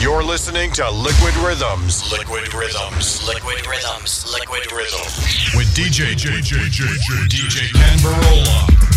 You're listening to Liquid Rhythms. Liquid Rhythms. Liquid Rhythms. Liquid Rhythms. With DJ JJJJ DJ Kenn Burrola.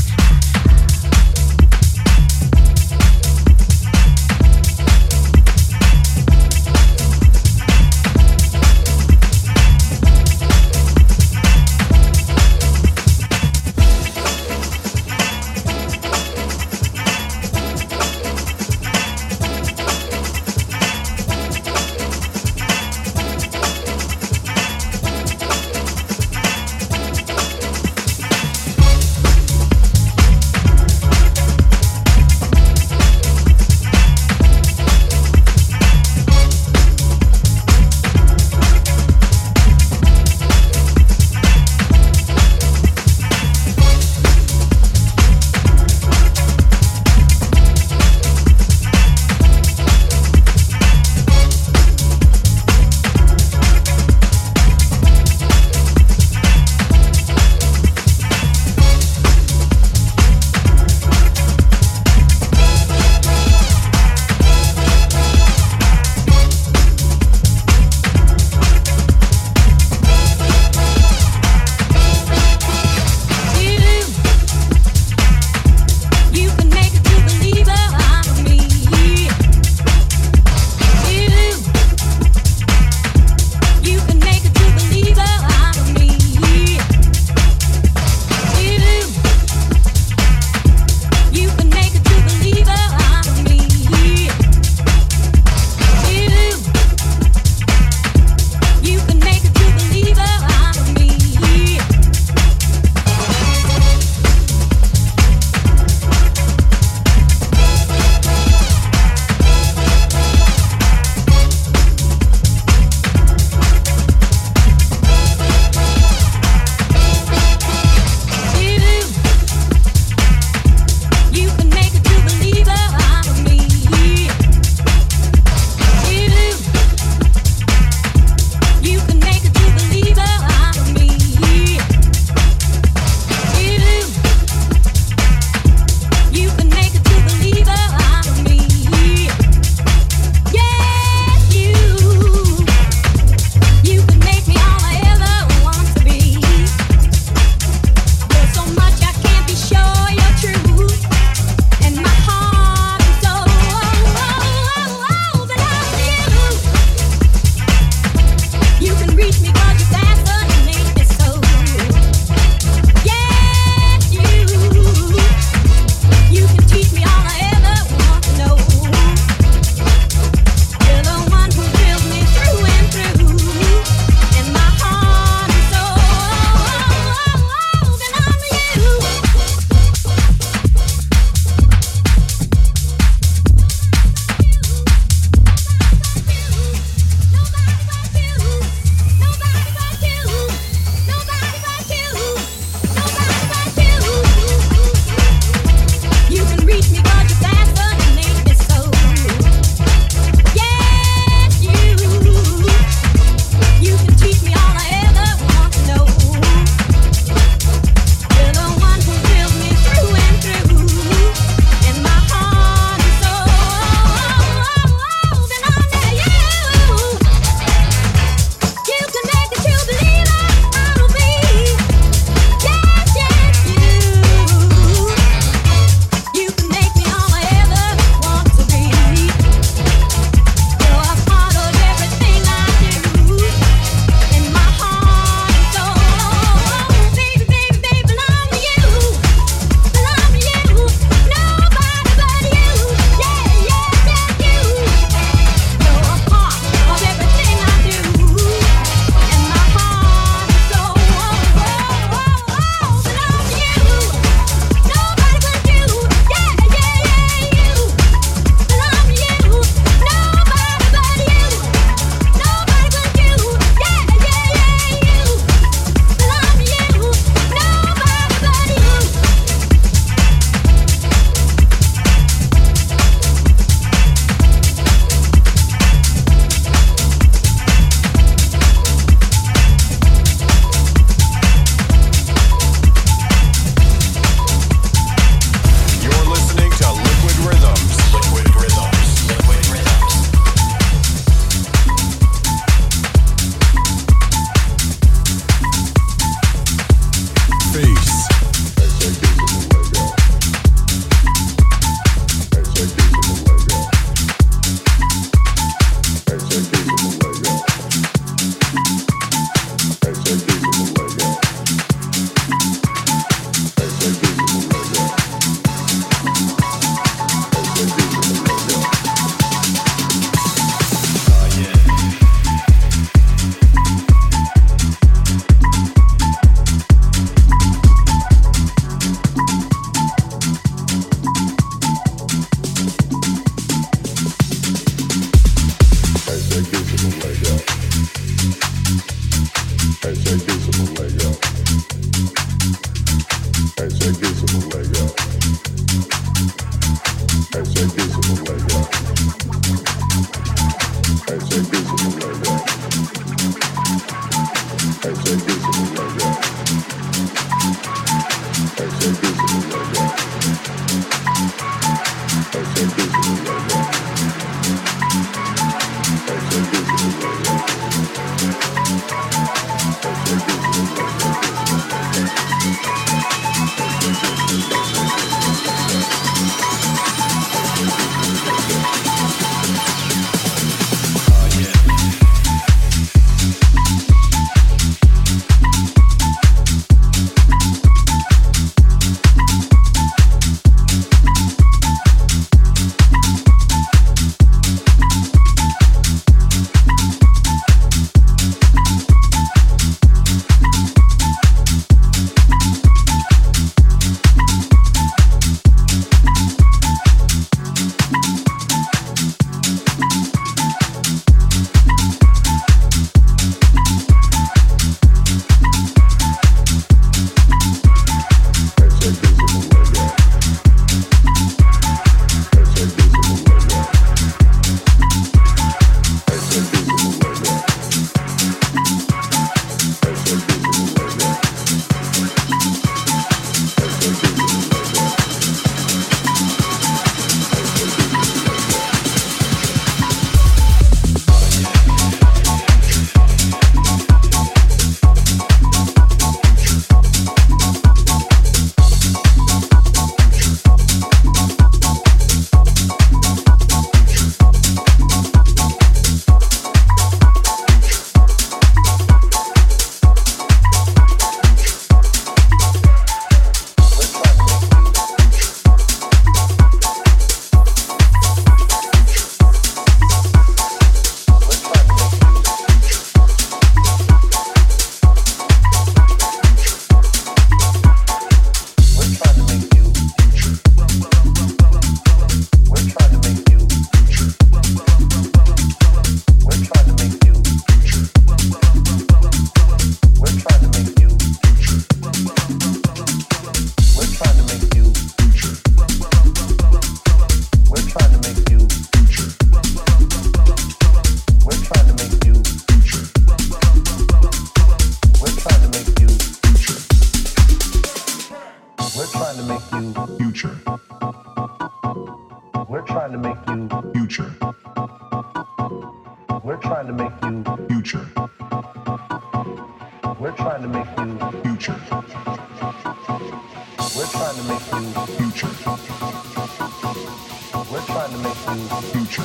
Future.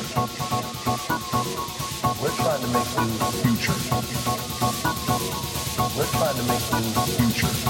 We're trying to make you future. We're trying to make you future. future.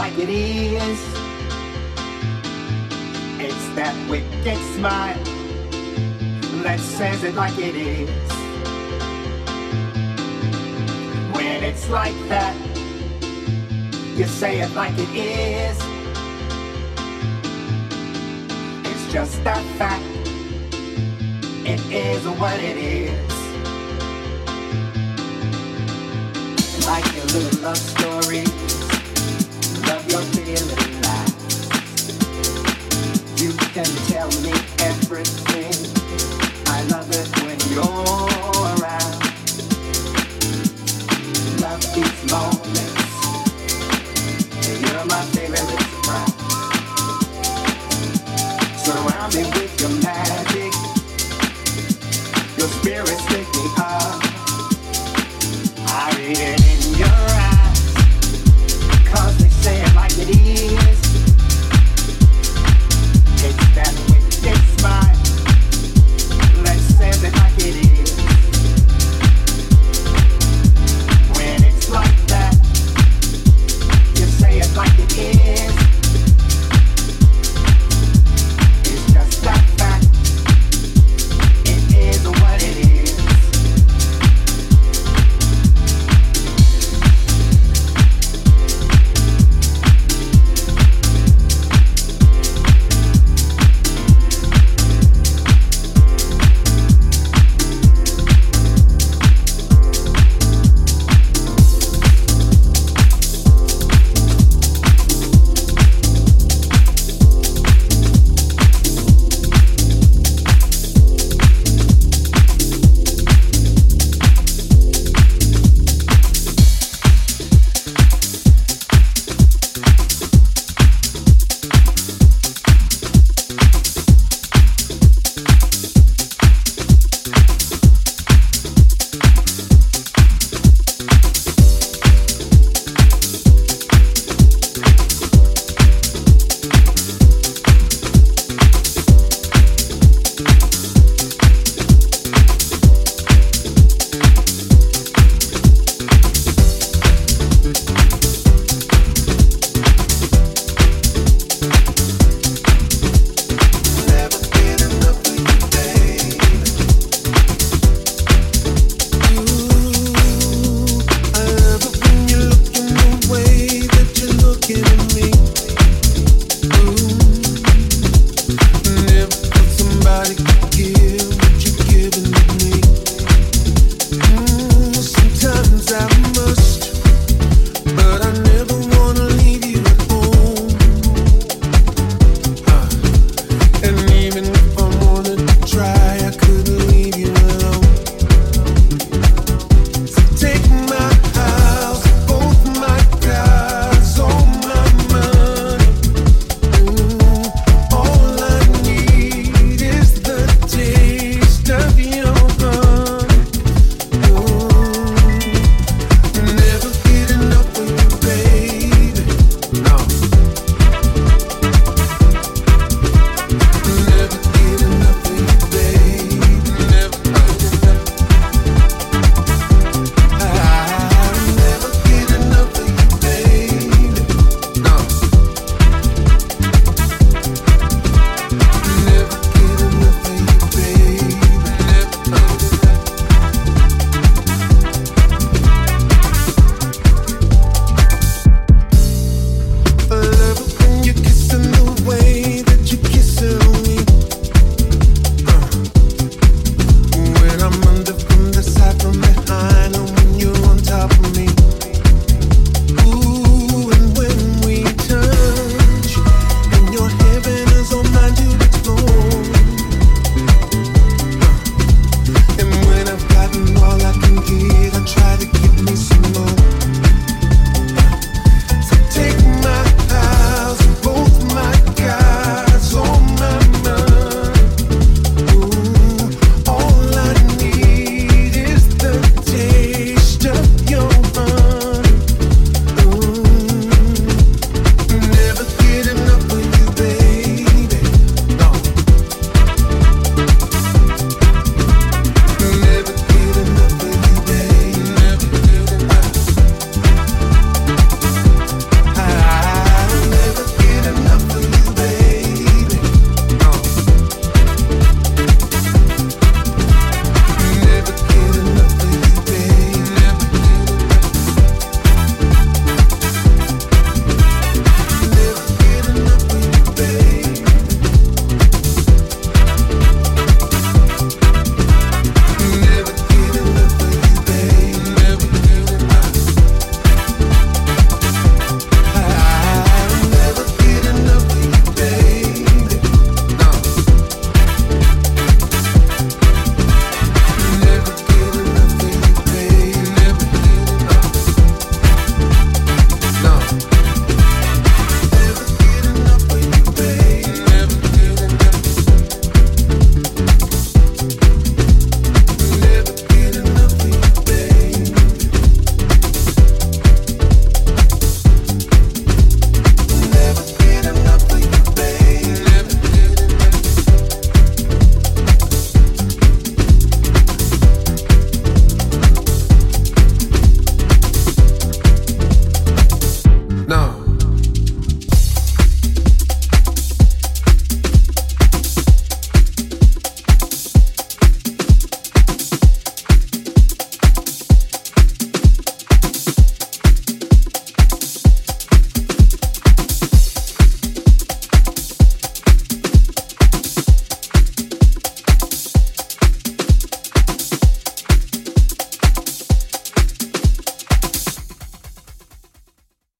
like it is. It's that wicked smile that says it like it is. When it's like that, you say it like it is. It's just that fact. It is what it is. Like your little love story. You can tell me everything. I love it when you're around. Love these moments. You're my favorite surprise. Surround me with